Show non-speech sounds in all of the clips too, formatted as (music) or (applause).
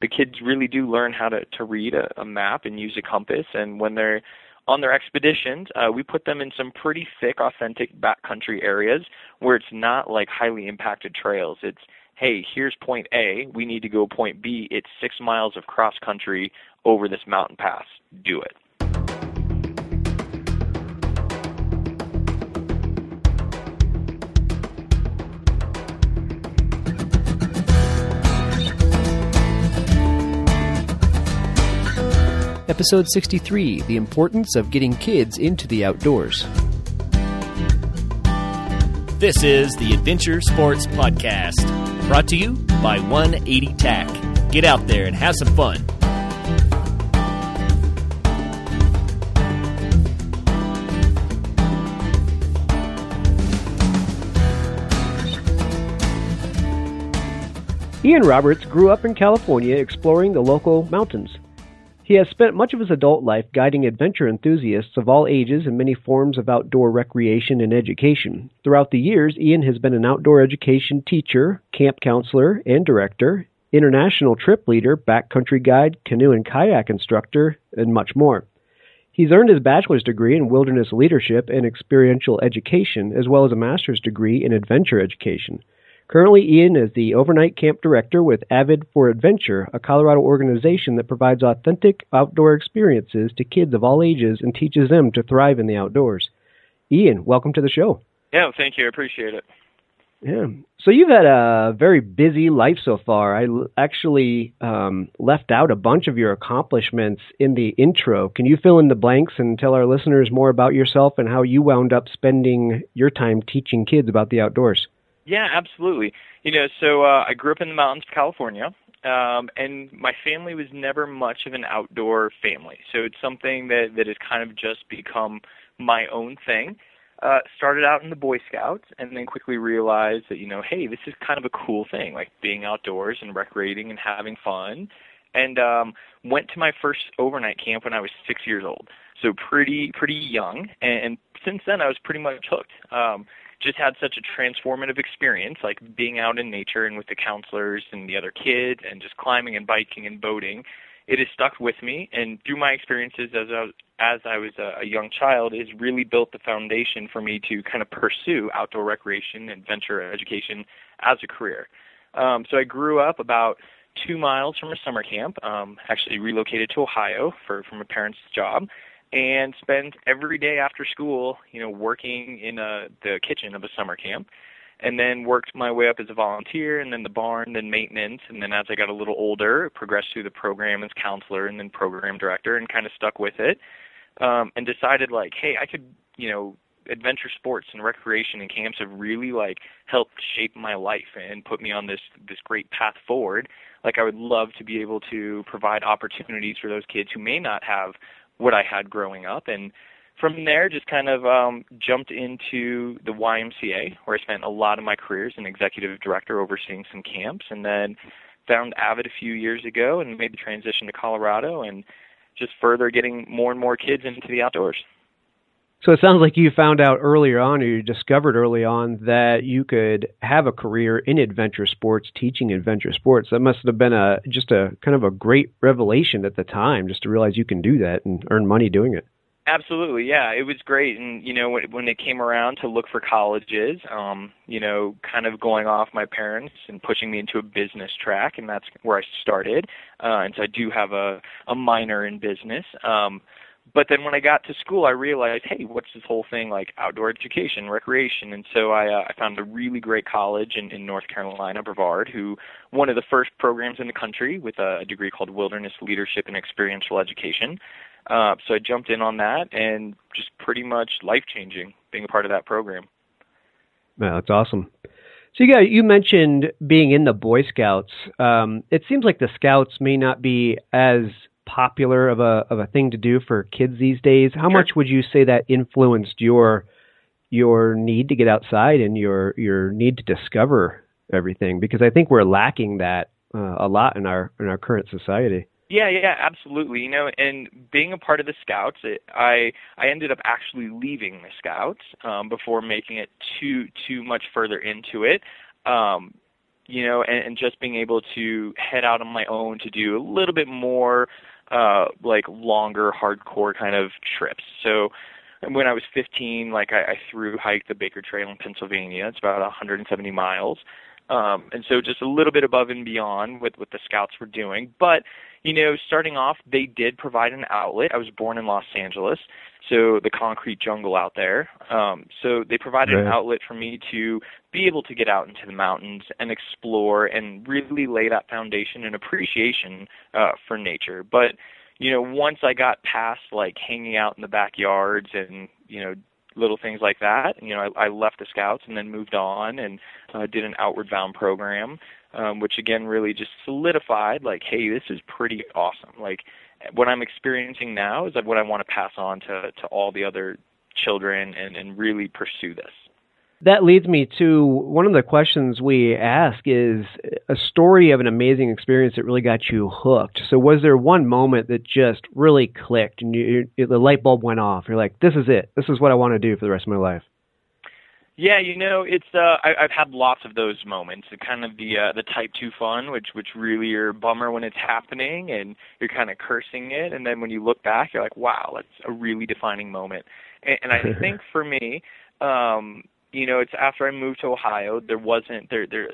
the kids really do learn how to to read a, a map and use a compass. And when they're on their expeditions, uh, we put them in some pretty thick, authentic backcountry areas where it's not like highly impacted trails. It's hey, here's point A, we need to go point B. It's six miles of cross country over this mountain pass. Do it. Episode 63 The Importance of Getting Kids into the Outdoors. This is the Adventure Sports Podcast, brought to you by 180 TAC. Get out there and have some fun. Ian Roberts grew up in California exploring the local mountains. He has spent much of his adult life guiding adventure enthusiasts of all ages in many forms of outdoor recreation and education. Throughout the years, Ian has been an outdoor education teacher, camp counselor, and director, international trip leader, backcountry guide, canoe and kayak instructor, and much more. He's earned his bachelor's degree in wilderness leadership and experiential education, as well as a master's degree in adventure education. Currently, Ian is the overnight camp director with Avid for Adventure, a Colorado organization that provides authentic outdoor experiences to kids of all ages and teaches them to thrive in the outdoors. Ian, welcome to the show. Yeah, thank you. I appreciate it. Yeah. So you've had a very busy life so far. I actually um, left out a bunch of your accomplishments in the intro. Can you fill in the blanks and tell our listeners more about yourself and how you wound up spending your time teaching kids about the outdoors? Yeah, absolutely. You know, so uh, I grew up in the mountains of California, um, and my family was never much of an outdoor family. So it's something that that has kind of just become my own thing. Uh, started out in the Boy Scouts, and then quickly realized that you know, hey, this is kind of a cool thing, like being outdoors and recreating and having fun. And um, went to my first overnight camp when I was six years old, so pretty pretty young. And, and since then, I was pretty much hooked. Um, just had such a transformative experience, like being out in nature and with the counselors and the other kids, and just climbing and biking and boating. It has stuck with me, and through my experiences as I was, as I was a, a young child, has really built the foundation for me to kind of pursue outdoor recreation, adventure education as a career. Um, so I grew up about two miles from a summer camp. Um, actually relocated to Ohio for for my parents' job, and spent every day after school, you know, working in a, the kitchen of a summer camp. And then worked my way up as a volunteer, and then the barn, then maintenance, and then as I got a little older, progressed through the program as counselor, and then program director, and kind of stuck with it. Um, and decided like, hey, I could, you know, adventure sports and recreation and camps have really like helped shape my life and put me on this this great path forward like i would love to be able to provide opportunities for those kids who may not have what I had growing up, and from there just kind of um, jumped into the YMCA, where I spent a lot of my career as an executive director overseeing some camps, and then found Avid a few years ago and made the transition to Colorado, and just further getting more and more kids into the outdoors. So it sounds like you found out earlier on, or you discovered early on, that you could have a career in adventure sports, teaching adventure sports. That must have been a just a kind of a great revelation at the time, just to realize you can do that and earn money doing it. Absolutely, yeah, it was great. And you know, when, when it came around to look for colleges, um, you know, kind of going off my parents and pushing me into a business track, and that's where I started. Uh, and so I do have a a minor in business. Um, but then when I got to school, I realized, hey, what's this whole thing like outdoor education, recreation? And so I, uh, I found a really great college in, in North Carolina, Brevard, who one of the first programs in the country with a, a degree called Wilderness Leadership and Experiential Education. Uh, so I jumped in on that, and just pretty much life changing being a part of that program. Yeah, that's awesome. So you you mentioned being in the Boy Scouts. Um, it seems like the Scouts may not be as popular of a of a thing to do for kids these days. How sure. much would you say that influenced your your need to get outside and your your need to discover everything? Because I think we're lacking that uh, a lot in our in our current society. Yeah, yeah, absolutely. You know, and being a part of the Scouts, it, I I ended up actually leaving the Scouts um, before making it too too much further into it. Um, you know, and, and just being able to head out on my own to do a little bit more uh like longer hardcore kind of trips. So when I was 15, like I, I through hiked the Baker Trail in Pennsylvania. It's about 170 miles. Um, and so just a little bit above and beyond with what the scouts were doing. But, you know, starting off, they did provide an outlet. I was born in Los Angeles, so the concrete jungle out there. Um, so they provided right. an outlet for me to be able to get out into the mountains and explore and really lay that foundation and appreciation uh, for nature. But, you know, once I got past like hanging out in the backyards and, you know, little things like that. You know, I, I left the Scouts and then moved on and uh, did an outward bound program, um, which again really just solidified like, hey, this is pretty awesome. Like what I'm experiencing now is what I want to pass on to to all the other children and and really pursue this. That leads me to one of the questions we ask is a story of an amazing experience that really got you hooked. So was there one moment that just really clicked and you, the light bulb went off? You're like, this is it. This is what I want to do for the rest of my life. Yeah, you know, it's uh I I've had lots of those moments. The kind of the uh the type 2 fun which which really are a bummer when it's happening and you're kind of cursing it and then when you look back you're like, wow, that's a really defining moment. And, and I (laughs) think for me, um you know, it's after I moved to Ohio, there wasn't there there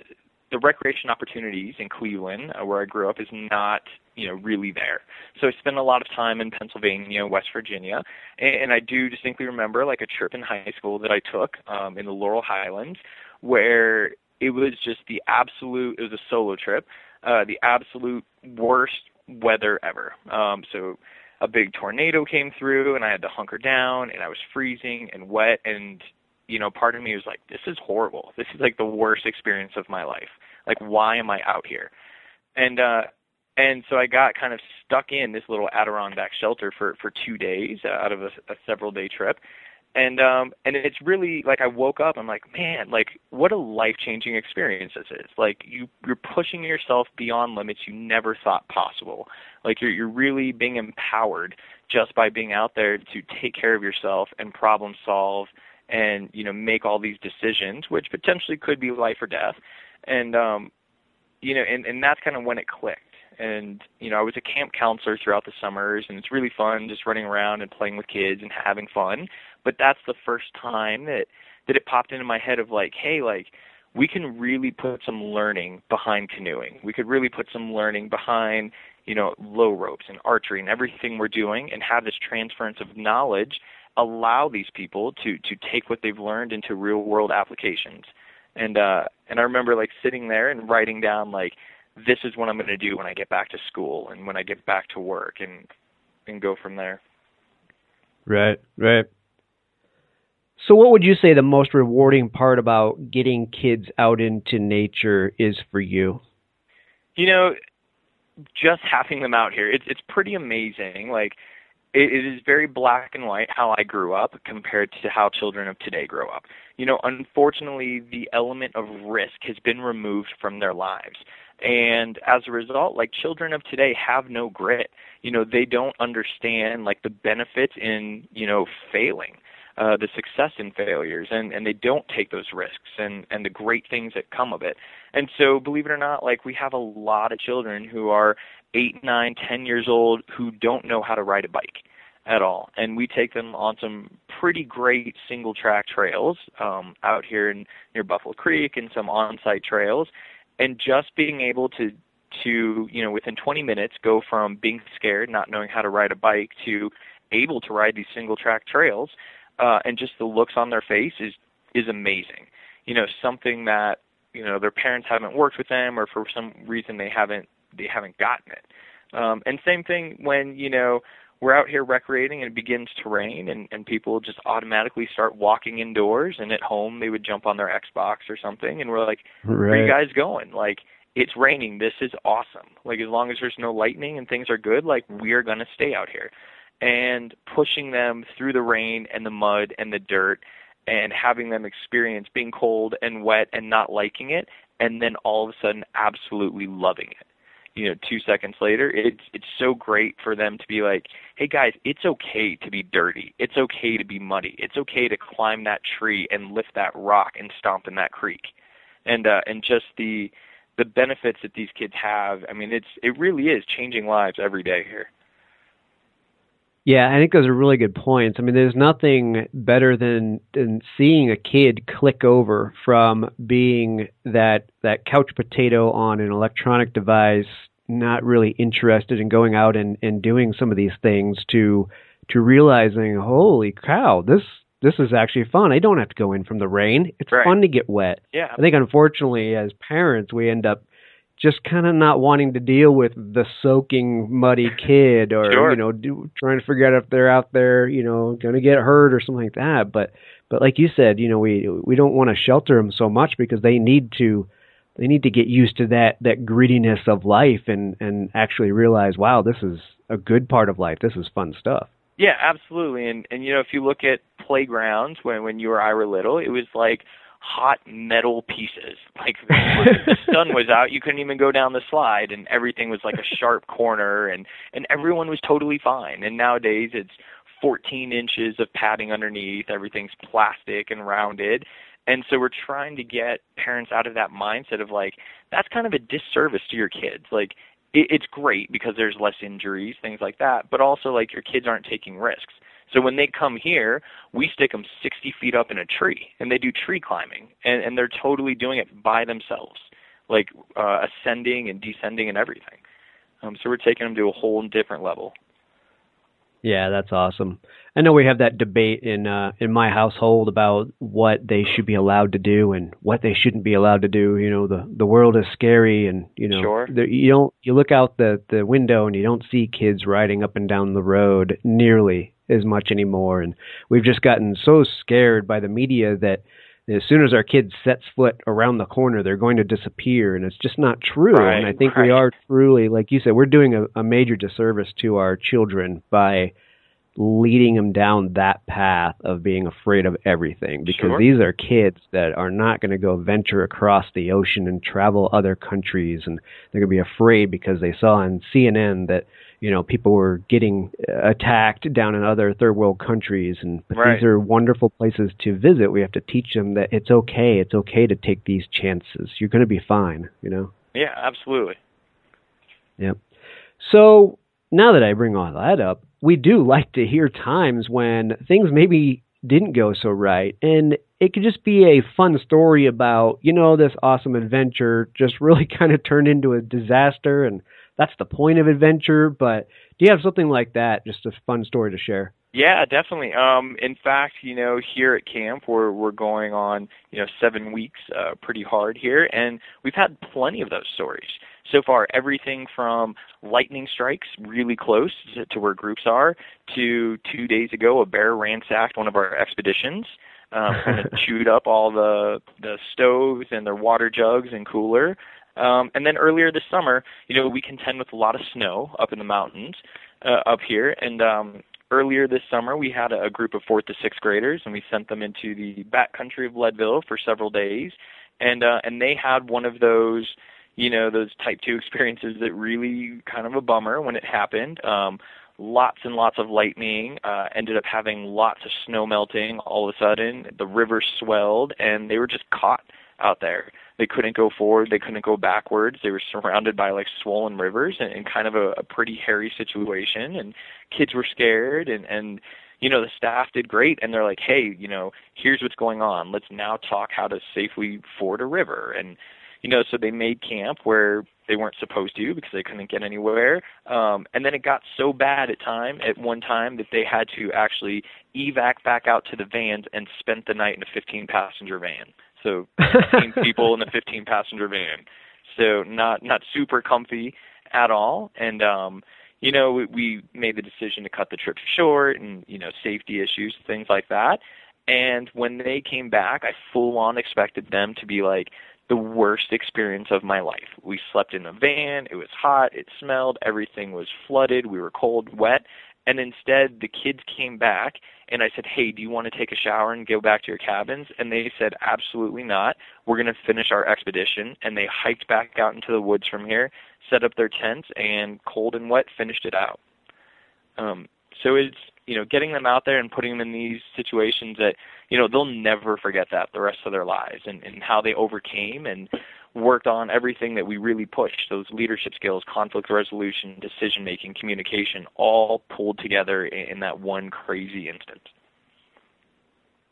the recreation opportunities in Cleveland, uh, where I grew up, is not you know really there. So I spent a lot of time in Pennsylvania, West Virginia, and, I do distinctly remember like a trip in high school that I took um, in the Laurel Highlands, where it was just the absolute. It was a solo trip, uh, the absolute worst weather ever. Um, so a big tornado came through and I had to hunker down and I was freezing and wet and you know, part of me was like, this is horrible. This is like the worst experience of my life. Like, why am I out here? And, uh, and so I got kind of stuck in this little Adirondack shelter for, for two days uh, out of a, a several day trip. And, um, and it's really like I woke up, I'm like, man, like what a life changing experience this is. Like you, you're pushing yourself beyond limits you never thought possible. Like you're, you're really being empowered just by being out there to take care of yourself and problem solve and you know make all these decisions which potentially could be life or death and um you know and and that's kind of when it clicked and you know I was a camp counselor throughout the summers and it's really fun just running around and playing with kids and having fun but that's the first time that that it popped into my head of like hey like we can really put some learning behind canoeing we could really put some learning behind you know low ropes and archery and everything we're doing and have this transference of knowledge allow these people to to take what they've learned into real world applications. And uh and I remember like sitting there and writing down like this is what I'm going to do when I get back to school and when I get back to work and and go from there. Right, right. So what would you say the most rewarding part about getting kids out into nature is for you? You know, just having them out here. It's it's pretty amazing. Like it, it is very black and white how I grew up compared to how children of today grow up. You know, unfortunately, the element of risk has been removed from their lives. And as a result, like children of today have no grit. You know, they don't understand like the benefits in, you know, failing. Uh, the success in failures and, and they don't take those risks and, and the great things that come of it. And so believe it or not, like we have a lot of children who are eight, nine, ten years old who don't know how to ride a bike at all. And we take them on some pretty great single track trails um, out here in, near Buffalo Creek and some on site trails. And just being able to to you know within 20 minutes go from being scared, not knowing how to ride a bike, to able to ride these single track trails, uh, and just the looks on their face is is amazing. You know something that you know their parents haven't worked with them, or for some reason they haven't they haven't gotten it. Um, and same thing when you know we're out here recreating and it begins to rain and, and people just automatically start walking indoors and at home they would jump on their Xbox or something and we're like, right. Where are you guys going? Like it's raining, this is awesome. Like as long as there's no lightning and things are good, like we're gonna stay out here. And pushing them through the rain and the mud and the dirt and having them experience being cold and wet and not liking it and then all of a sudden absolutely loving it you know two seconds later it's it's so great for them to be like hey guys it's okay to be dirty it's okay to be muddy it's okay to climb that tree and lift that rock and stomp in that creek and uh and just the the benefits that these kids have. I mean, it's it really is changing lives every day here. Yeah, I think those are really good points. I mean, there's nothing better than than seeing a kid click over from being that that couch potato on an electronic device, not really interested in going out and, and doing some of these things to to realizing, holy cow, this this is actually fun. I don't have to go in from the rain. It's right. fun to get wet. Yeah. I think unfortunately as parents we end up just kind of not wanting to deal with the soaking muddy kid or sure. you know do, trying to figure out if they're out there you know going to get hurt or something like that. But but like you said you know we we don't want to shelter them so much because they need to they need to get used to that that grittiness of life and and actually realize wow this is a good part of life. This is fun stuff. Yeah absolutely. And and you know if you look at playgrounds when when you or I were little it was like hot metal pieces. Like the (laughs) sun was out, you couldn't even go down the slide, and everything was like a sharp corner, and and everyone was totally fine. And nowadays it's 14 inches of padding underneath, everything's plastic and rounded. And so we're trying to get parents out of that mindset of like that's kind of a disservice to your kids. Like it, it's great because there's less injuries, things like that, but also like your kids aren't taking risks. So when they come here, we stick them 60 feet up in a tree, and they do tree climbing, and, and they're totally doing it by themselves, like uh, ascending and descending and everything. Um, so we're taking them to a whole different level. Yeah, that's awesome. I know we have that debate in uh, in my household about what they should be allowed to do and what they shouldn't be allowed to do. You know, the the world is scary, and you know, sure. the, you don't you look out the the window and you don't see kids riding up and down the road nearly as much anymore. And we've just gotten so scared by the media that as soon as our kid sets foot around the corner, they're going to disappear, and it's just not true. Right, and I think right. we are truly, like you said, we're doing a, a major disservice to our children by leading them down that path of being afraid of everything because Sure. these are kids that are not going to go venture across the ocean and travel other countries and they're going to be afraid because they saw on CNN that you know people were getting attacked down in other third world countries and but Right. these are wonderful places to visit we have to teach them that it's okay it's okay to take these chances you're going to be fine you know Yeah, absolutely. Yep. So now that I bring all that up, we do (laughs) like to hear times when things maybe didn't go so right. And it could just be a fun story about, you know, this awesome adventure just (laughs) really kind of turned into a disaster. And that's the point of adventure. But do you have something like that? Just a fun story to share? Yeah, definitely. Um, in fact, you know, here at camp, we're we're going on, you know, seven weeks, uh, pretty hard here, and we've had plenty of those stories so far. Everything from lightning strikes really close to, to where groups are, to two days ago, a bear ransacked one of our expeditions, um, kind of (laughs) chewed up all the the stoves and their water jugs and cooler. Um, and then earlier this summer, you know, we contend with a lot of snow up in the mountains uh, up here, and um, earlier this summer we had a, group of fourth to sixth graders and we sent them into the backcountry of Leadville for several days. And uh and they had one of those you know those type 2 experiences that really kind of a bummer when it happened. Um lots and lots of lightning uh ended up having lots of snow melting all of a sudden. The river swelled and they were just caught out there they couldn't go forward they couldn't go backwards. They were surrounded by like swollen rivers and, and kind of a, a pretty hairy situation and kids were scared and and you know the staff did great and they're like hey you know here's what's going on. Let's now talk how to safely ford a river. And you know so they made camp where they weren't supposed to because they couldn't get anywhere. Um and then it got so bad at time at one time that they had to actually evac back out to the vans and spent the night in a 15 passenger van so (laughs) 15 people in a 15 passenger van. So not not super comfy at all. And um you know we, we made the decision to cut the trip short and you know safety issues things like that. And when they came back i full on expected them to be like the worst experience of my life. We slept in a van. It was hot. It smelled. Everything was flooded. We were cold wet and instead the kids came back and I said, "Hey, do you want to take a shower and go back to your cabins?" And they said, "Absolutely not. We're going to finish our expedition." And they hiked back out into the woods from here, set up their tents, and cold and wet finished it out. Um, so it's you know, getting them out there and putting them in these situations that, you know, they'll never forget that the rest of their lives and, and how they overcame and worked on everything that we really pushed those leadership skills, conflict resolution, decision making, communication, all pulled together in, in that one crazy instance.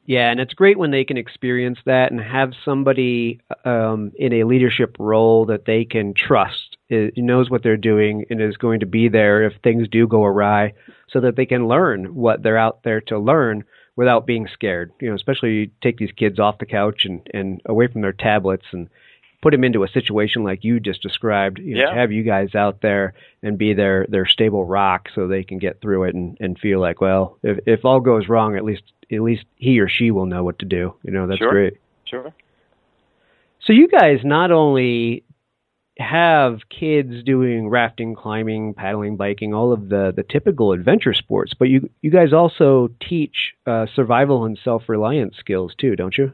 Yeah, and it's great when they can experience that and have somebody um, in a leadership role that they can trust, it knows what they're doing, and is going to be there if things do go awry, so that they can learn what they're out there to learn without being scared. You know, especially you take these kids off the couch and and away from their tablets and put them into a situation like you just described. You know, yeah. to have you guys out there and be their their stable rock so they can get through it and and feel like, well, if if all goes wrong, at least at least he or she will know what to do. You know, that's sure. great. Sure. So you guys not only have kids doing rafting, climbing, paddling, biking, all of the the typical adventure sports, but you you guys also teach uh, survival and self reliance skills too, don't you?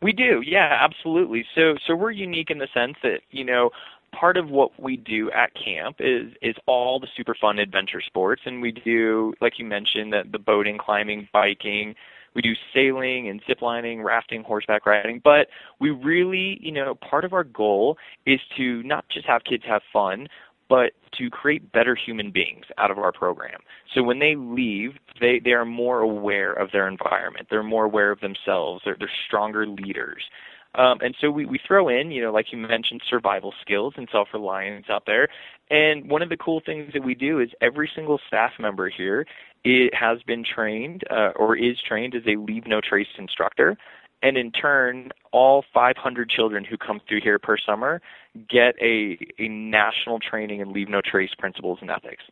We do, yeah, absolutely. So so we're unique in the sense that you know part of what we do at camp is is all the super fun adventure sports, and we do like you mentioned that the boating, climbing, biking. We do sailing and ziplining, rafting, horseback riding, but we really, you know, part of our goal is to not just have kids have fun, but to create better human beings out of our program. So when they leave, they, they are more aware of their environment. They're more aware of themselves. They're, they're stronger leaders. Um, and so we, we throw in, you know, like you mentioned, survival skills and self-reliance out there. And one of the cool things that we do is every single staff member here it has been trained uh, or is trained as a leave no trace instructor and in turn, all 500 children who come through here per summer get a, a national training in leave no trace principles and ethics.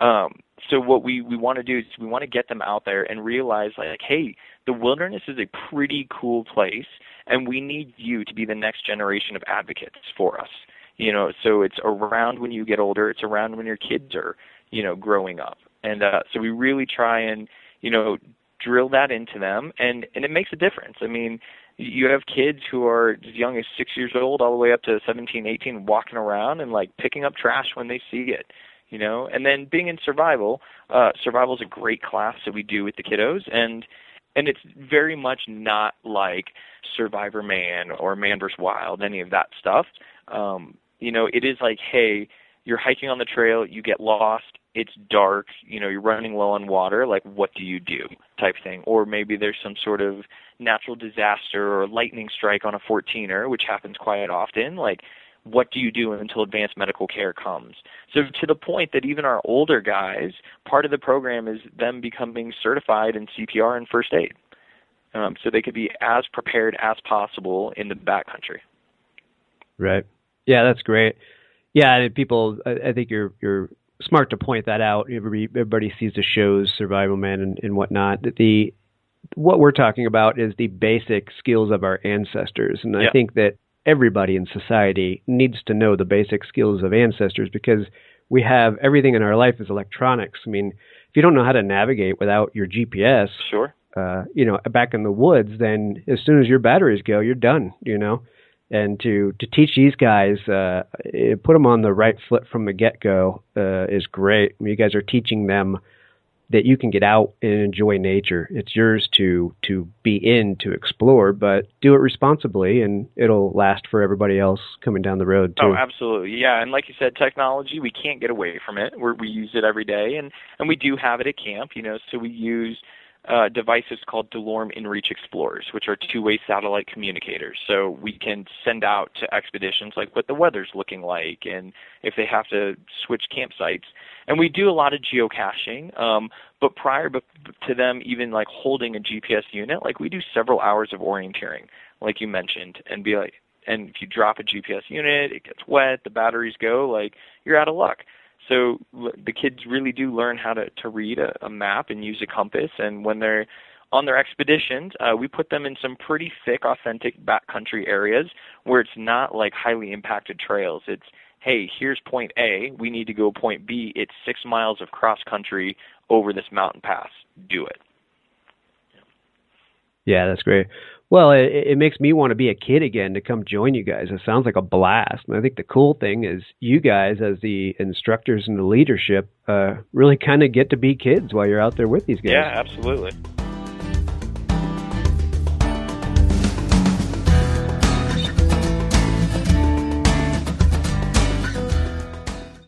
Um, so what we, we want to do is we want to get them out there and realize like, hey, the wilderness is a pretty cool place, and we need you to be the next generation of advocates for us. You know, so it's around when you get older, it's around when your kids are, you know, growing up, and uh, so we really try and you know drill that into them and and it makes a difference. I mean you have kids who are as young as six years old all the way up to seventeen eighteen walking around and like picking up trash when they see it you know? And then being in survival uh survival is a great class that we do with the kiddos and and it's very much not like Survivorman or man vs wild any of that stuff um you know it is like hey you're hiking on the trail you get lost it's dark, you know, you're running low on water, like what do you do type thing. Or maybe there's some sort of natural disaster or lightning strike on a 14er, which happens quite often, like what do you do until advanced medical care comes? So to the point that even our older guys, part of the program is them becoming certified in CPR and first aid. Um, so they could be as prepared as possible in the backcountry. Right. Yeah, that's great. Yeah, people. I think you're you're smart to point that out. Everybody, everybody sees the shows, Survival Man and, and whatnot. The what we're talking about is the basic skills of our ancestors, and yeah. I think that everybody in society needs to know the basic skills of ancestors because we have everything in our life is electronics. I mean, if you don't know how to navigate without your GPS, sure, uh, you know, back in the woods, then as soon as your batteries go, you're done. You know, and to to teach these guys, uh, put them on the right foot from the get go uh, is great. You guys are teaching them that you can get out and enjoy nature. It's yours to to be in to explore, but do it responsibly, and it'll last for everybody else coming down the road too. Oh, absolutely, yeah. And like you said, technology we can't get away from it. We're, we use it every day, and and we do have it at camp. You know, so we use uh, devices called DeLorme InReach Explorers, which are two-way satellite communicators. So we can send out to expeditions like what the weather's looking like and if they have to switch campsites. And we do a lot of geocaching, um, but prior to them even like holding a GPS unit, like we do several hours of orienteering, like you mentioned, and be like, and if you drop a GPS unit, it gets wet, the batteries go, like you're out of luck. So the kids really do learn how to, to read a, a map and use a compass. And when they're on their expeditions, uh, we put them in some pretty thick, authentic backcountry areas where it's not like highly impacted trails. It's hey, here's point A. We need to go point B. It's six miles of cross country over this mountain pass. Do it. Yeah, that's great. Well, it, it makes me want to be a kid again to come join you guys. It sounds like a blast. And I think the cool thing is you guys, as the instructors and the leadership, uh, really kind of get to be kids while you're out there with these guys. Yeah, absolutely.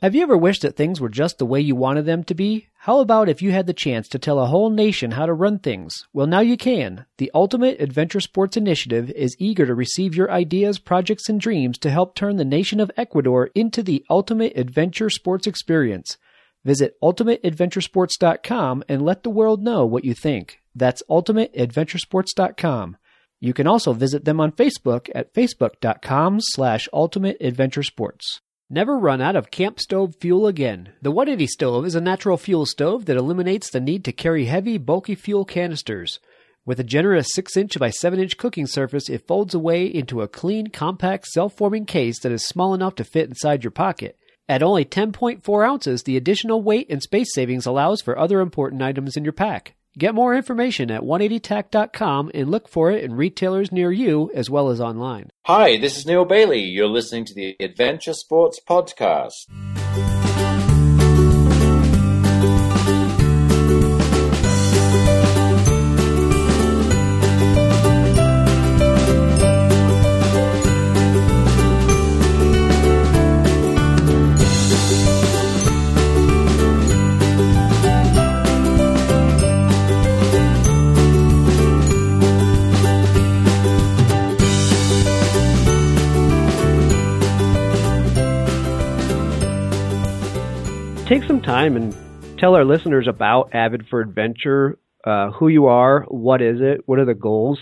Have you ever wished that things were just the way you wanted them to be? How about if you had the chance to tell a whole nation how to run things? Well, now you can. The Ultimate Adventure Sports Initiative is eager to receive your ideas, projects, and dreams to help turn the nation of Ecuador into the ultimate adventure sports experience. Visit ultimateadventuresports.com and let the world know what you think. That's ultimateadventuresports.com. You can also visit them on Facebook at facebook.com slash ultimateadventuresports. Never run out of camp stove fuel again. The 180 stove is a natural fuel stove that eliminates the need to carry heavy, bulky fuel canisters. With a generous 6 inch by 7 inch cooking surface, it folds away into a clean, compact, self forming case that is small enough to fit inside your pocket. At only 10.4 ounces, the additional weight and space savings allows for other important items in your pack. Get more information at 180tac.com and look for it in retailers near you as well as online. Hi, this is Neil Bailey. You're listening to the Adventure Sports Podcast. Time and tell our listeners about Avid for Adventure, uh, who you are, what is it, what are the goals?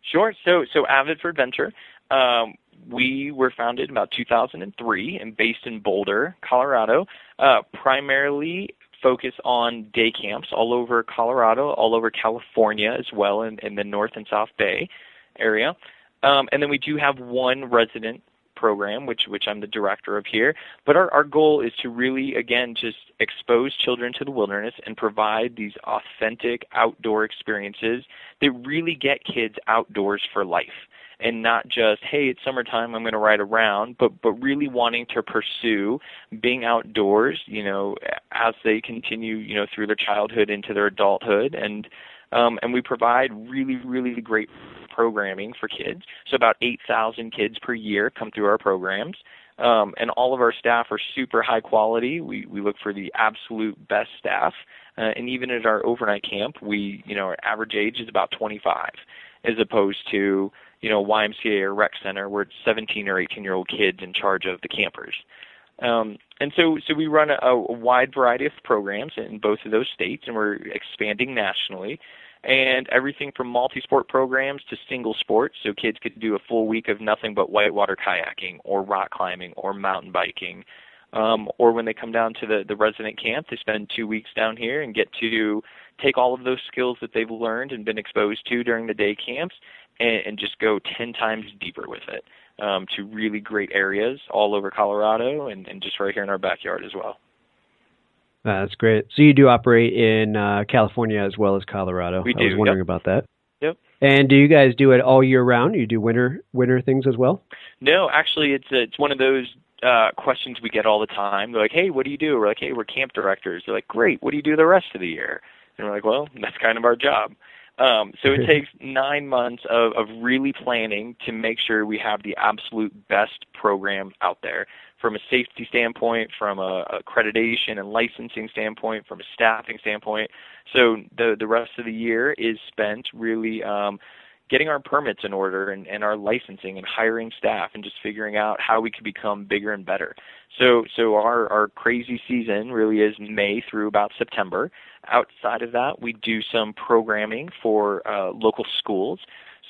Sure. So, so Avid for Adventure, um, we were founded about 2003 and based in Boulder, Colorado, uh, primarily focus on day camps all over Colorado, all over California as well, in, in the North and South Bay area. Um, and then we do have one resident program, which which I'm the director of here. But our, our goal is to really again just expose children to the wilderness and provide these authentic outdoor experiences that really get kids outdoors for life and not just hey it's summertime i'm going to ride around but but really wanting to pursue being outdoors you know as they continue you know through their childhood into their adulthood and um, and we provide really, really great programming for kids. So about 8,000 kids per year come through our programs. Um, and all of our staff are super high quality. We, we look for the absolute best staff. Uh, and even at our overnight camp, we, you know, our average age is about 25 as opposed to, you know, YMCA or rec center where it's 17 or 18 year old kids in charge of the campers. Um, and so, so we run a, a wide variety of programs in both of those states, and we're expanding nationally. And everything from multi-sport programs to single sports, so kids could do a full week of nothing but whitewater kayaking, or rock climbing, or mountain biking. Um, or when they come down to the, the resident camp, they spend two weeks down here and get to take all of those skills that they've learned and been exposed to during the day camps and, and just go 10 times deeper with it um, to really great areas all over Colorado and, and just right here in our backyard as well. That's great. So you do operate in uh, California as well as Colorado. We do. I was wondering yep. about that. Yep. And do you guys do it all year round? You do winter winter things as well? No, actually, it's it's one of those uh, questions we get all the time. They're like, "Hey, what do you do?" We're like, "Hey, we're camp directors." They're like, "Great. What do you do the rest of the year?" And we're like, "Well, that's kind of our job." Um, so it (laughs) takes nine months of, of really planning to make sure we have the absolute best program out there from a safety standpoint, from a accreditation and licensing standpoint, from a staffing standpoint. So the the rest of the year is spent really um, getting our permits in order and, and our licensing and hiring staff and just figuring out how we could become bigger and better. So so our our crazy season really is May through about September. Outside of that, we do some programming for uh, local schools.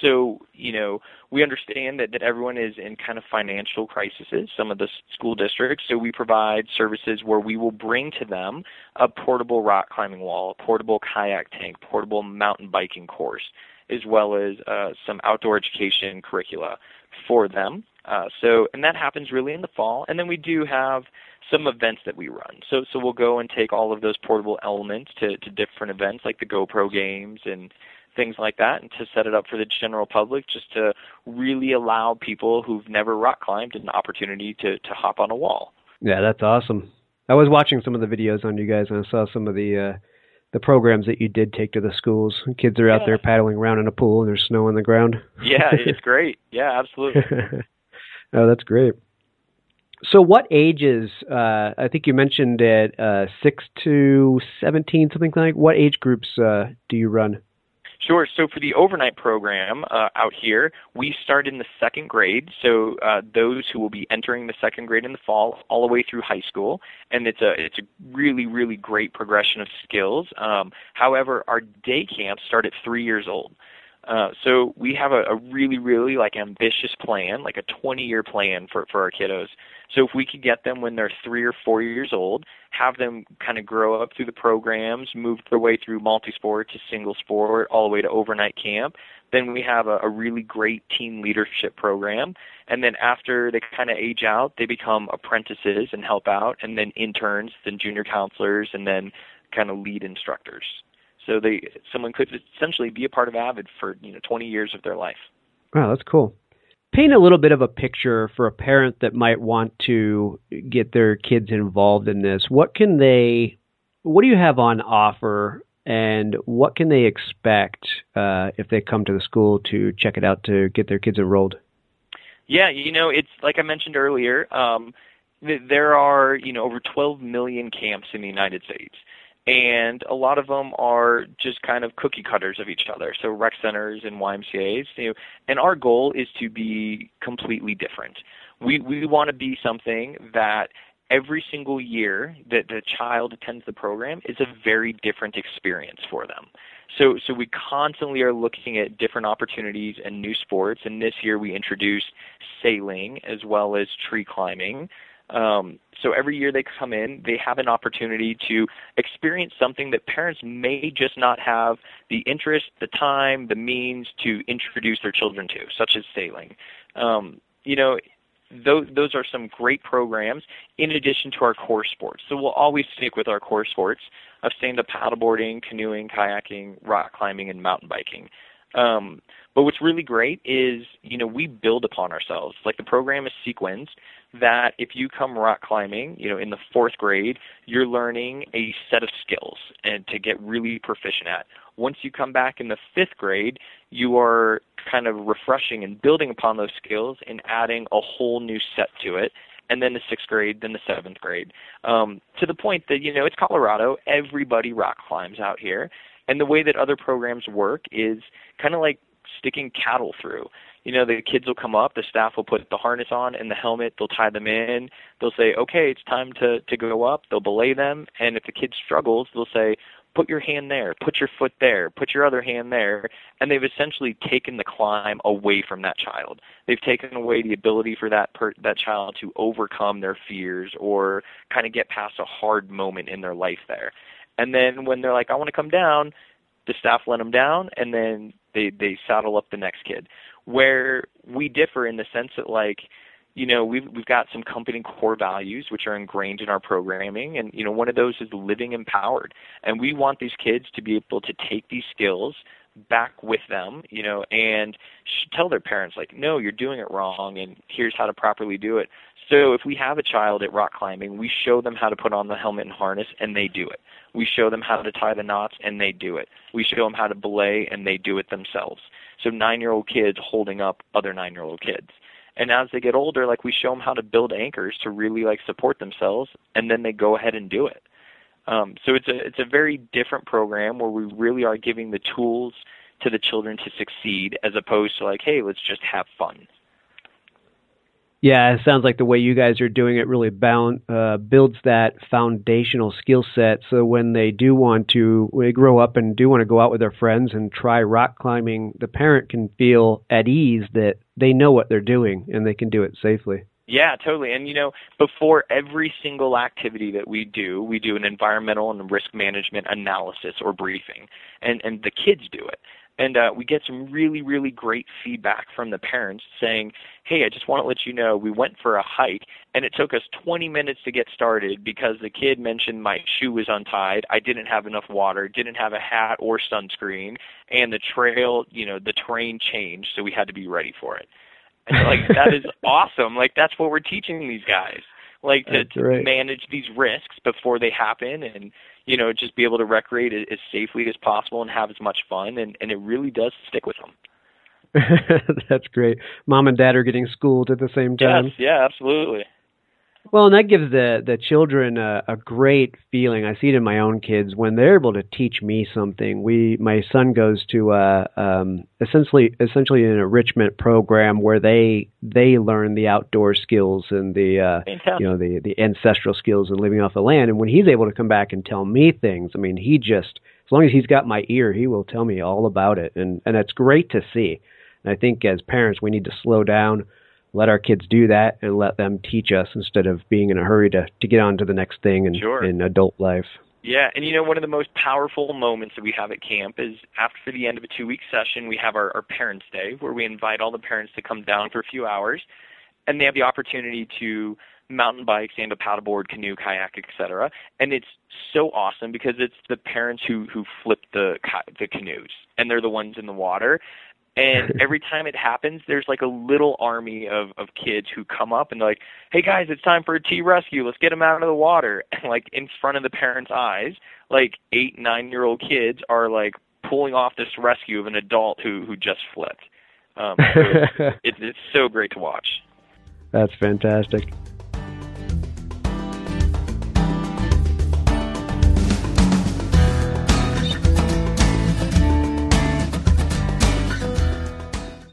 So, you know, we understand that, that everyone is in kind of financial crises, some of the school districts. So we provide services where we will bring to them a portable rock climbing wall, a portable kayak tank, portable mountain biking course, as well as uh, some outdoor education curricula for them. Uh, so, and that happens really in the fall. And then we do have some events that we run. So, so we'll go and take all of those portable elements to, to different events like the GoPro games and things like that, and to set it up for the general public, just to really allow people who've never rock climbed an opportunity to to hop on a wall. Yeah, that's awesome. I was watching some of the videos on you guys, and I saw some of the uh, the programs that you did take to the schools. Kids are out Yeah. there paddling around in a pool, and there's snow on the ground. Yeah, (laughs) it's great. Yeah, absolutely. (laughs) oh, that's great. So, what ages? Uh, I think you mentioned at uh, six to seventeen, something like. What age groups uh, do you run? Sure. So for the overnight program uh, out here, we start in the second grade. So uh, those who will be entering the second grade in the fall, all the way through high school, and it's a it's a really really great progression of skills. Um, however, our day camps start at three years old. Uh, so we have a, a really, really like ambitious plan, like a 20-year plan for for our kiddos. So if we could get them when they're three or four years old, have them kind of grow up through the programs, move their way through multi-sport to single sport, all the way to overnight camp, then we have a, a really great team leadership program. And then after they kind of age out, they become apprentices and help out, and then interns, then junior counselors, and then kind of lead instructors. So they someone could essentially be a part of Avid for you know 20 years of their life. Wow, that's cool. Paint a little bit of a picture for a parent that might want to get their kids involved in this. What can they, what do you have on offer, and what can they expect uh, if they come to the school to check it out to get their kids enrolled? Yeah, you know, it's like I mentioned earlier. Um, there are you know over 12 million camps in the United States, and a lot of them are just kind of cookie cutters of each other. So rec centers and YMCA's. You know, and our goal is to be completely different. We we want to be something that every single year that the child attends the program is a very different experience for them. So, so we constantly are looking at different opportunities and new sports. And this year we introduced sailing as well as tree climbing. Um, so every year they come in, they have an opportunity to experience something that parents may just not have the interest, the time, the means to introduce their children to, such as sailing. Um, you know, those, those are some great programs in addition to our core sports. So we'll always stick with our core sports of stand-up paddleboarding, canoeing, kayaking, rock climbing, and mountain biking. Um, but what's really great is, you know, we build upon ourselves. Like the program is sequenced that if you come rock climbing, you know, in the fourth grade, you're learning a set of skills and to get really proficient at. Once you come back in the fifth grade, you are kind of refreshing and building upon those skills and adding a whole new set to it and then the sixth grade, then the seventh grade, um, to the point that you know it's Colorado. Everybody rock climbs out here, and the way that other programs work is kind of like sticking cattle through. You know, the kids will come up, the staff will put the harness on and the helmet, they'll tie them in, they'll say, okay, it's time to to go up. They'll belay them, and if the kid struggles, they'll say, put your hand there, put your foot there, put your other hand there, and they've essentially taken the climb away from that child. They've taken away the ability for that per- that child to overcome their fears or kind of get past a hard moment in their life there. And then when they're like, I want to come down, the staff let them down, and then they they saddle up the next kid. Where we differ in the sense that like you know we've we've got some company core values which are ingrained in our programming and you know one of those is living empowered. And we want these kids to be able to take these skills back with them you know and tell their parents like no you're doing it wrong and here's how to properly do it. So if we have a child at rock climbing we show them how to put on the helmet and harness and they do it. We show them how to tie the knots and they do it. We show them how to belay and they do it themselves so nine year old kids holding up other nine year old kids. And as they get older like we show them how to build anchors to really like support themselves and then they go ahead and do it. Um, so it's a it's a very different program where we really are giving the tools to the children to succeed as opposed to like hey let's just have fun Yeah, it sounds like the way you guys are doing it really bound, uh, builds that foundational skill set. So when they do want to, they grow up and do want to go out with their friends and try rock climbing, the parent can feel at ease that they know what they're doing and they can do it safely. Yeah, totally. And you know, before every single activity that we do, we do an environmental and risk management analysis or briefing, and and the kids do it. And uh, we get some really really great feedback from the parents saying hey i just want to let you know we went for a hike and it took us 20 minutes to get started because the kid mentioned my shoe was untied i didn't have enough water didn't have a hat or sunscreen and the trail you know the terrain changed so we had to be ready for it. And like (laughs) that is awesome. Like that's what we're teaching these guys. Like to, to manage these risks before they happen and you know just be able to recreate it as safely as possible and have as much fun and and it really does stick with them (laughs) that's great. Mom and dad are getting schooled at the same time. yes yeah absolutely well, and that gives the the children a, a great feeling. I see it in my own kids when they're able to teach me something. We, my son goes to a, um, essentially essentially an enrichment program where they they learn the outdoor skills and the uh, you know the the ancestral skills and living off the land. And when he's able to come back and tell me things, I mean, he just as long as he's got my ear, he will tell me all about it, and and it's great to see. And I think as parents, we need to slow down let our kids do that and let them teach us instead of being in a hurry to to get on to the next thing in, sure. in adult life. Yeah, and you know, one of the most powerful moments that we have at camp is after the end of a two week session, we have our, our Parents' Day where we invite all the parents to come down for a few hours and they have the opportunity to mountain bike, stand up paddleboard, canoe, kayak, etc. And it's so awesome because it's the parents who who flip the the canoes and they're the ones in the water and (laughs) every time it happens, there's like a little army of of kids who come up and they're like, "Hey guys, it's time for a T-rescue. Let's get them out of the water." (laughs) And like in front of the parents' eyes, like eight, nine year old kids are like pulling off this rescue of an adult who who just flipped. Um, (laughs) it's, it's so great to watch. That's fantastic.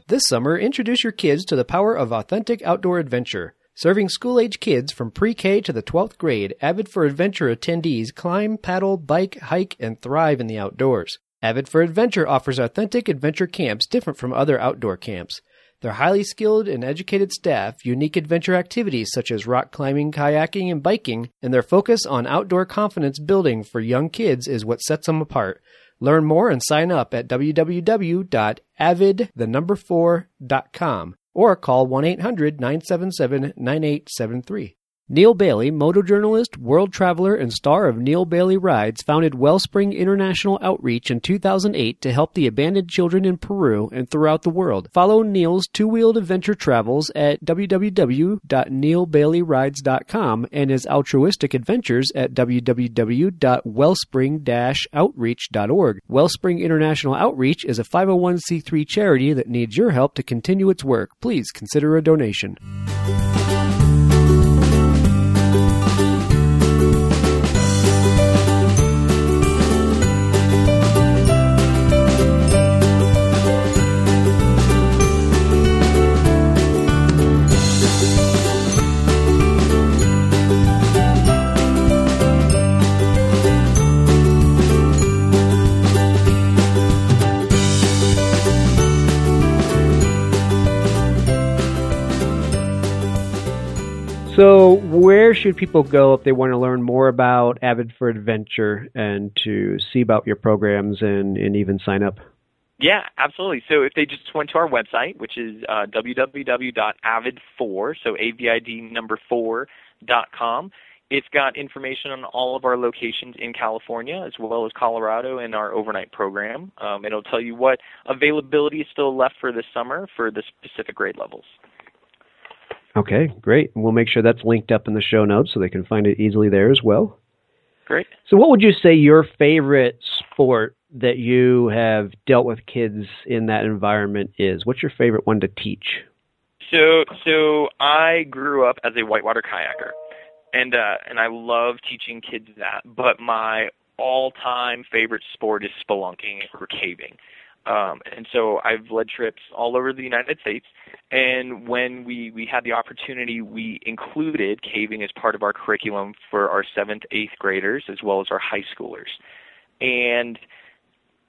This summer, introduce your kids to the power of authentic outdoor adventure. Serving school age kids from pre K to the 12th grade, Avid for Adventure attendees climb, paddle, bike, hike, and thrive in the outdoors. Avid for Adventure offers authentic adventure camps different from other outdoor camps. Their highly skilled and educated staff, unique adventure activities such as rock climbing, kayaking, and biking, and their focus on outdoor confidence building for young kids is what sets them apart. Learn more and sign up at www.avid4.com or call 1 800 977 9873. Neil Bailey, motojournalist, world traveler, and star of Neil Bailey Rides, founded Wellspring International Outreach in 2008 to help the abandoned children in Peru and throughout the world. Follow Neil's two-wheeled adventure travels at www.neilbaileyrides.com and his altruistic adventures at www.wellspring-outreach.org. Wellspring International Outreach is a 501c3 charity that needs your help to continue its work. Please consider a donation. So, where should people go if they want to learn more about Avid for Adventure and to see about your programs and, and even sign up? Yeah, absolutely. So if they just went to our website, which is uh, www.avid4, so A-V-I-D number 4 dot com, it's got information on all of our locations in California as well as Colorado and our overnight program. Um, it'll tell you what availability is still left for this summer for the specific grade levels. Okay, great. And we'll make sure that's linked up in the show notes so they can find it easily there as well. Great. So, what would you say your favorite sport that you have dealt with kids in that environment is? What's your favorite one to teach? So, so I grew up as a whitewater kayaker, and uh, and I love teaching kids that. But my all-time favorite sport is spelunking or caving. Um, and so I've led trips all over the United States. And when we, we had the opportunity, we included caving as part of our curriculum for our seventh, eighth graders as well as our high schoolers. And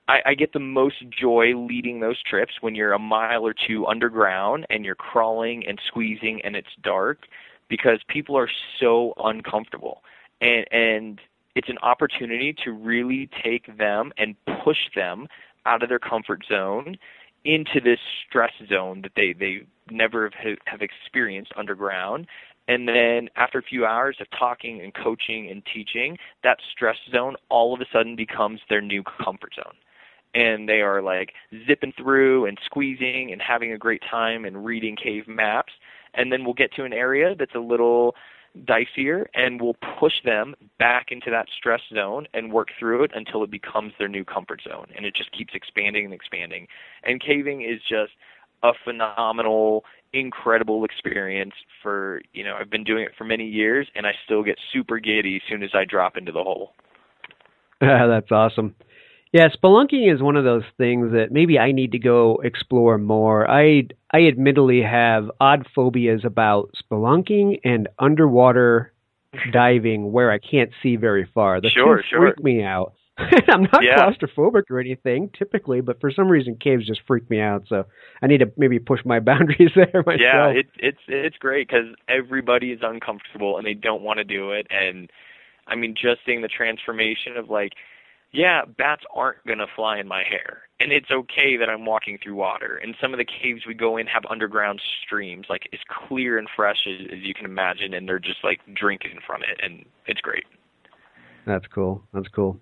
I, I get the most joy leading those trips when you're a mile or two underground and you're crawling and squeezing and it's dark because people are so uncomfortable. And, and it's an opportunity to really take them and push them out of their comfort zone into this stress zone that they they never have, have experienced underground. And then after a few hours of talking and coaching and teaching that stress zone all of a sudden becomes their new comfort zone. And they are like zipping through and squeezing and having a great time and reading cave maps. And then we'll get to an area that's a little dicier and we'll push them back into that stress zone and work through it until it becomes their new comfort zone and it just keeps expanding and expanding and caving is just a phenomenal incredible experience for you know I've been doing it for many years and I still get super giddy as soon as I drop into the hole. (laughs) That's awesome. Yeah, spelunking is one of those things that maybe I need to go explore more. I I admittedly have odd phobias about spelunking and underwater diving where I can't see very far. The sure, sure. freak me out. (laughs) I'm not Yeah. claustrophobic or anything typically, but for some reason caves just freak me out. So I need to maybe push my (laughs) boundaries there myself. Yeah, it, it's it's great because everybody is uncomfortable and they don't want to do it. And I mean, just seeing the transformation of like, yeah, bats aren't gonna fly in my hair, and it's okay that I'm walking through water. And some of the caves we go in have underground streams, like as clear and fresh as, as you can imagine, and they're just like drinking from it, and it's great. That's cool. That's cool.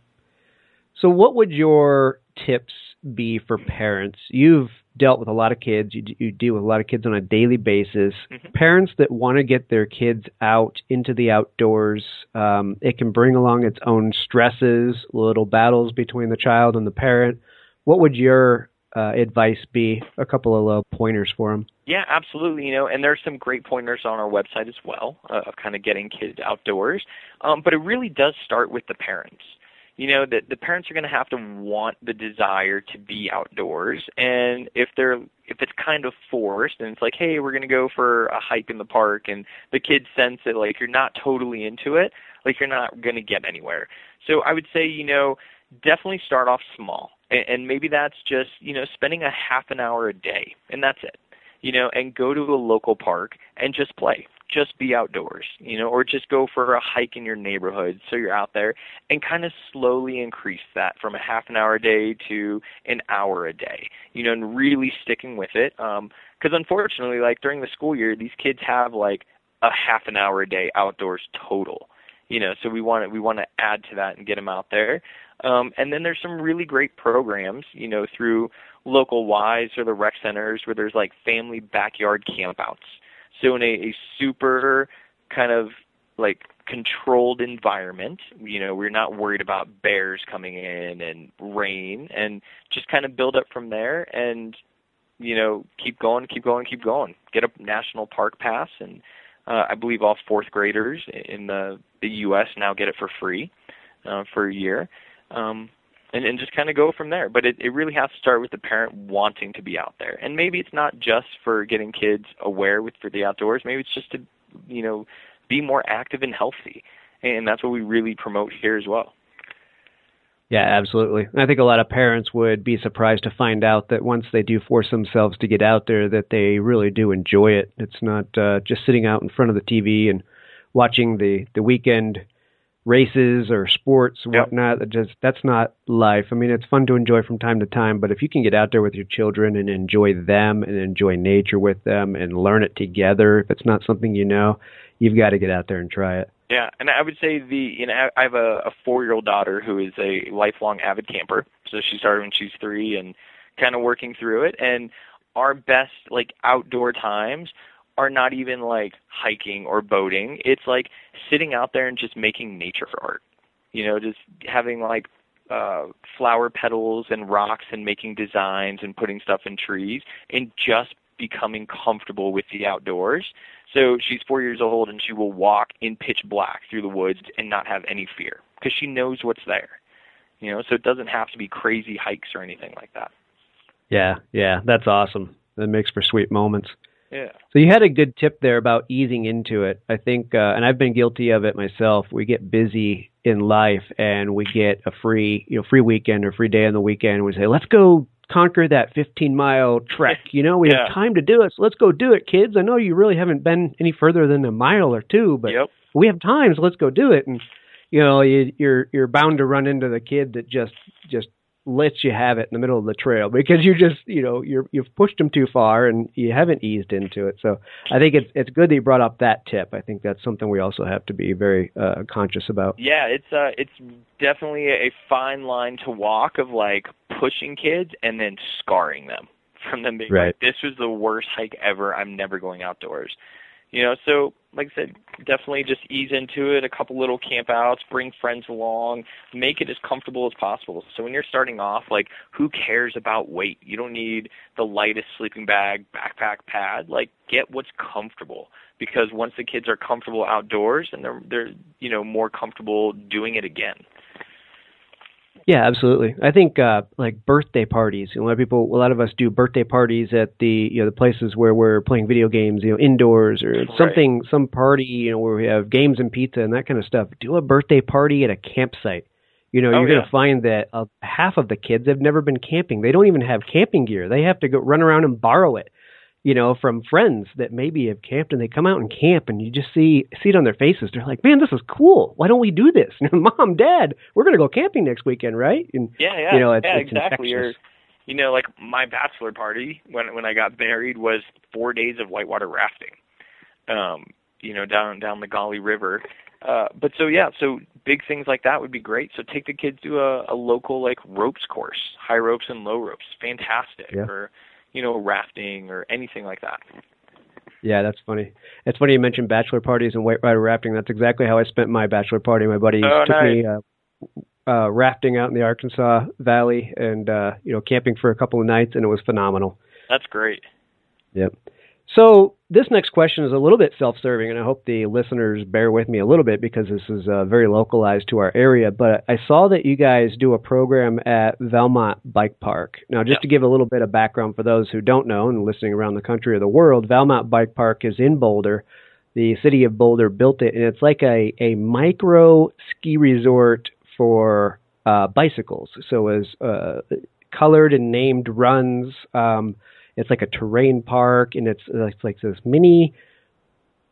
So, what would your tips be for parents? You've dealt with a lot of kids. You, you deal with a lot of kids on a daily basis. Mhm. Parents that want to get their kids out into the outdoors, um, it can bring along its own stresses, little battles between the child and the parent. What would your uh, advice be? A couple of little pointers for them. Yeah, absolutely. You know, and there's some great pointers on our website as well uh, of kind of getting kids outdoors. Um, but it really does start with the parents. You know, that the parents are going to have to want the desire to be outdoors, and if they're if it's kind of forced, and it's like, hey, we're going to go for a hike in the park, and the kids sense that like you're not totally into it, like you're not going to get anywhere. So I would say, you know, definitely start off small, and, and maybe that's just you know spending a half an hour a day, and that's it you know, and go to a local park and just play. Just be outdoors, you know, or just go for a hike in your neighborhood so you're out there and kind of slowly increase that from a half an hour a day to an hour a day, you know, and really sticking with it. Um, cause unfortunately, like during the school year, these kids have like a half an hour a day outdoors total, you know, so we want to, we want to add to that and get them out there. Um, and then there's some really great programs, you know, through local Y's or the rec centers where there's like family backyard campouts. So in a, a super kind of like controlled environment, you know, we're not worried about bears coming in and rain and just kind of build up from there and you know, keep going, keep going, keep going. Get a national park pass and uh, I believe all fourth graders in the the US now get it for free uh, for a year. Um, and, and just kind of go from there. But it, it really has to start with the parent wanting to be out there. And maybe it's not just for getting kids aware with for the outdoors. Maybe it's just to, you know, be more active and healthy. And that's what we really promote here as well. Yeah, absolutely. I think a lot of parents would be surprised to find out that once they do force themselves to get out there, that they really do enjoy it. It's not uh, just sitting out in front of the TV and watching the the weekend races or sports Yep. whatnot. That just that's not life. I mean, it's fun to enjoy from time to time, but if you can get out there with your children and enjoy them and enjoy nature with them and learn it together, if it's not something you know, you've got to get out there and try it. Yeah, and I would say the you know I I have a, a four year old daughter who is a lifelong avid camper. So she started when she's three and kind of working through it. And our best like outdoor times are not even like hiking or boating. It's like sitting out there and just making nature art. You know, just having like uh flower petals and rocks and making designs and putting stuff in trees and just becoming comfortable with the outdoors. So she's four years old and she will walk in pitch black through the woods and not have any fear because she knows what's there. You know, so it doesn't have to be crazy hikes or anything like that. Yeah, yeah, that's awesome. That makes for sweet moments. Yeah. So you had a good tip there about easing into it. I think, uh, and I've been guilty of it myself. We get busy in life, and we get a free, you know, free weekend or free day on the weekend. We say, let's go conquer that 15 mile trek. You know, we (laughs) Yeah. have time to do it, so let's go do it, kids. I know you really haven't been any further than a mile or two, but Yep. we have time, so let's go do it. And you know, you, you're you're bound to run into the kid that just just lets you have it in the middle of the trail because you just you know you're you've pushed them too far and you haven't eased into it. So I think it's it's good that you brought up that tip. I think that's something we also have to be very uh, conscious about. Yeah, it's uh it's definitely a fine line to walk of like pushing kids and then scarring them from them being right. like this was the worst hike ever. I'm never going outdoors. You know, so like I said, definitely just ease into it. A couple little campouts, bring friends along, make it as comfortable as possible. So when you're starting off, like who cares about weight? You don't need the lightest sleeping bag, backpack, pad. Like get what's comfortable because once the kids are comfortable outdoors, and they're they're you know more comfortable doing it again. Yeah, absolutely. I think uh, like birthday parties. You know, a lot of people, a lot of us do birthday parties at the you know the places where we're playing video games, you know, indoors or Right. something, some party, you know, where we have games and pizza and that kind of stuff. Do a birthday party at a campsite. You know, Oh, you're yeah. going to find that uh, half of the kids have never been camping. They don't even have camping gear. They have to go run around and borrow it. You know, from friends that maybe have camped and they come out and camp and you just see see it on their faces. They're like, "Man, this is cool. Why don't we do this?" (laughs) Mom, Dad, we're going to go camping next weekend, right? And Yeah, yeah, you know, it's, yeah, it's exactly. Or, you know, like my bachelor party when when I got married was four days of whitewater rafting. Um, you know, down down the Gauley River. Uh, but so yeah, so big things like that would be great. So take the kids to a, a local like ropes course, high ropes and low ropes, fantastic. Yeah. Or you know, rafting or anything like that. Yeah, that's funny. It's funny you mentioned bachelor parties and whitewater rafting. That's exactly how I spent my bachelor party. My buddies Oh, took nice. me uh, uh, rafting out in the Arkansas Valley and uh, you know camping for a couple of nights, and it was phenomenal. That's great. Yep. So this next question is a little bit self-serving, and I hope the listeners bear with me a little bit because this is uh, very localized to our area. But I saw that you guys do a program at Valmont Bike Park. Now, just Yeah. to give a little bit of background for those who don't know and listening around the country or the world, Valmont Bike Park is in Boulder. The city of Boulder built it, and it's like a, a micro ski resort for uh, bicycles. So as uh, colored and named runs. Um, it's like a terrain park, and it's, uh, it's like this mini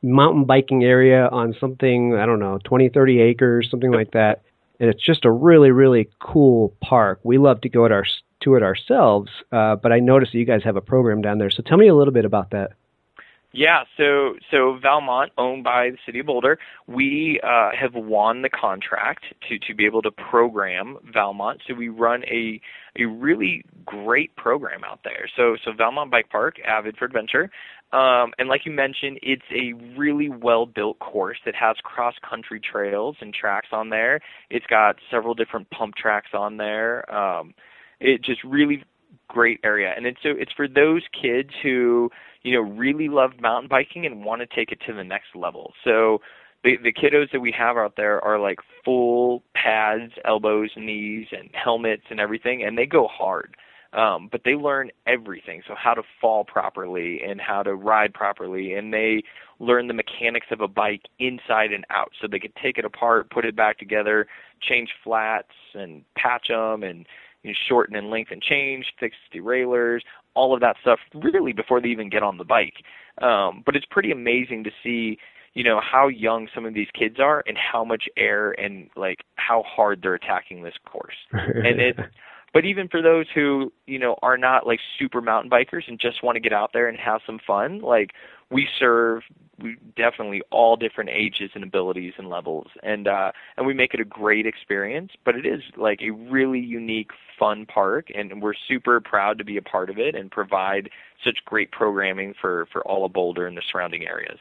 mountain biking area on something I don't know, 20, 30 acres, something like that. And it's just a really, really cool park. We love to go at our, to it ourselves, uh, but I noticed that you guys have a program down there. So tell me a little bit about that. Yeah, so so Valmont, owned by the city of Boulder, we uh, have won the contract to to be able to program Valmont. So we run a a really great program out there. So so Valmont Bike Park, Avid for Adventure, um, and like you mentioned, it's a really well built course that has cross country trails and tracks on there. It's got several different pump tracks on there. Um, it just really great area, and it's so it's for those kids who you know really love mountain biking and want to take it to the next level. So the the kiddos that we have out there are like full pads, elbows, knees, and helmets and everything, and they go hard. Um, but they learn everything. So how to fall properly and how to ride properly, and they learn the mechanics of a bike inside and out. So they can take it apart, put it back together, change flats, and patch them, and you know, shorten and lengthen change, fix derailleurs, all of that stuff really before they even get on the bike. Um, but it's pretty amazing to see, you know, how young some of these kids are and how much air and like how hard they're attacking this course. (laughs) And it but even for those who, you know, are not like super mountain bikers and just want to get out there and have some fun, like we serve we definitely all different ages and abilities and levels and uh and we make it a great experience but it is like a really unique fun park and we're super proud to be a part of it and provide such great programming for for all of Boulder and the surrounding areas.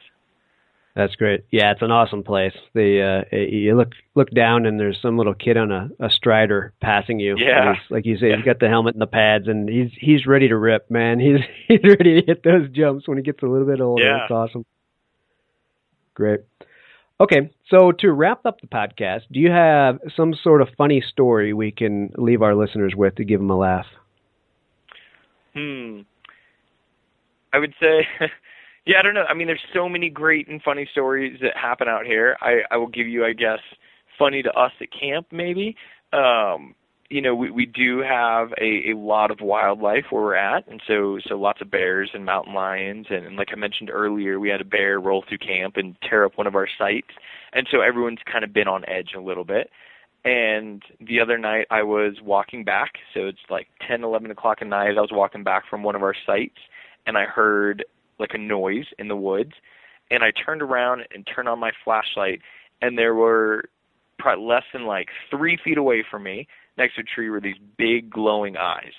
That's great. Yeah, it's an awesome place. The uh, you look look down and there's some little kid on a, a strider passing you. Yeah. Like you say, Yeah. he's got the helmet and the pads, and he's he's ready to rip, man. (laughs) He's he's ready to hit those jumps when he gets a little bit older. Yeah. It's awesome. Great. Okay, so to wrap up the podcast, do you have some sort of funny story we can leave our listeners with to give them a laugh? Hmm. I would say, (laughs) yeah, I don't know. I mean, there's so many great and funny stories that happen out here. I, I will give you, I guess, funny to us at camp, maybe. Um, you know, we, we do have a, a lot of wildlife where we're at, and so so lots of bears and mountain lions, and, and like I mentioned earlier, we had a bear roll through camp and tear up one of our sites, and so everyone's kind of been on edge a little bit. And the other night I was walking back, so it's like 10, 11 o'clock at night. I was walking back from one of our sites, and I heard like a noise in the woods, and I turned around and turned on my flashlight, and there were probably less than like three feet away from me, next to a tree, were these big glowing eyes,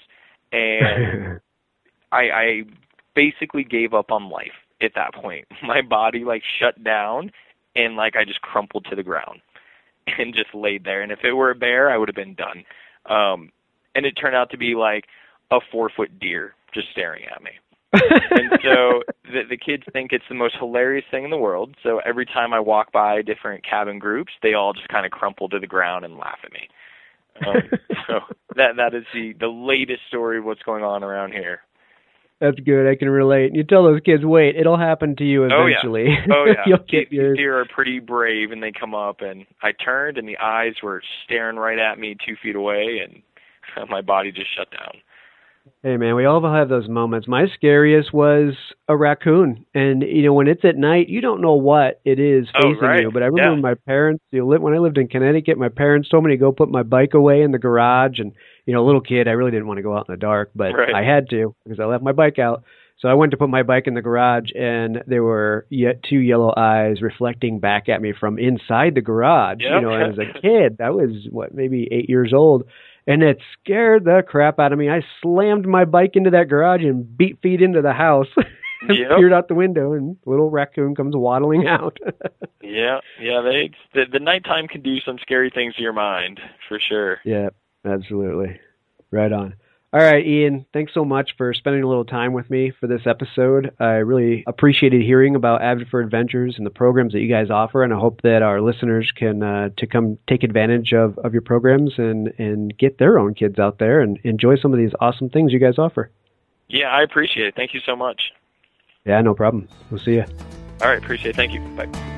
and (laughs) I, I basically gave up on life at that point. (laughs) My body like shut down, and like I just crumpled to the ground (laughs) and just laid there. And if it were a bear, I would have been done. Um, and it turned out to be like a four foot deer just staring at me. The, kids think it's the most hilarious thing in the world. So every time I walk by different cabin groups, they all just kind of crumple to the ground and laugh at me. Um, (laughs) so that that is the the latest story of what's going on around here. That's good. I can relate. You tell those kids, wait, it'll happen to you eventually. Oh yeah. Oh, (laughs) yeah. You'll get yours. deer are pretty brave, and they come up, and I turned, and the eyes were staring right at me two feet away, and (laughs) my body just shut down. Hey man, we all have those moments. My scariest was a raccoon, and you know when it's at night, you don't know what it is Oh, facing right. you. But I remember Yeah. my parents. You know, when I lived in Connecticut, my parents told me to go put my bike away in the garage, and you know, a little kid, I really didn't want to go out in the dark, but Right. I had to because I left my bike out. So I went to put my bike in the garage, and there were yet two yellow eyes reflecting back at me from inside the garage. Yep. You know, as a (laughs) kid, I was what maybe eight years old, and it scared the crap out of me. I slammed my bike into that garage and beat feet into the house. and (laughs) Yep. peered out the window, and little raccoon comes waddling (laughs) out. Yeah, yeah. They the, the nighttime can do some scary things to your mind for sure. yeah, absolutely. Right on. All right, Ian, thanks so much for spending a little time with me for this episode. I really appreciated hearing about Avid for Adventures and the programs that you guys offer, and I hope that our listeners can uh, to come take advantage of, of your programs and, and get their own kids out there and enjoy some of these awesome things you guys offer. Yeah, I appreciate it. Thank you so much. Yeah, no problem. We'll see you. All right, appreciate it. Thank you. Bye.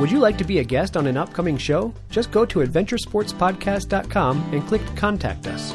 Would you like to be a guest on an upcoming show? Just go to AdventureSportsPodcast.com and click Contact Us.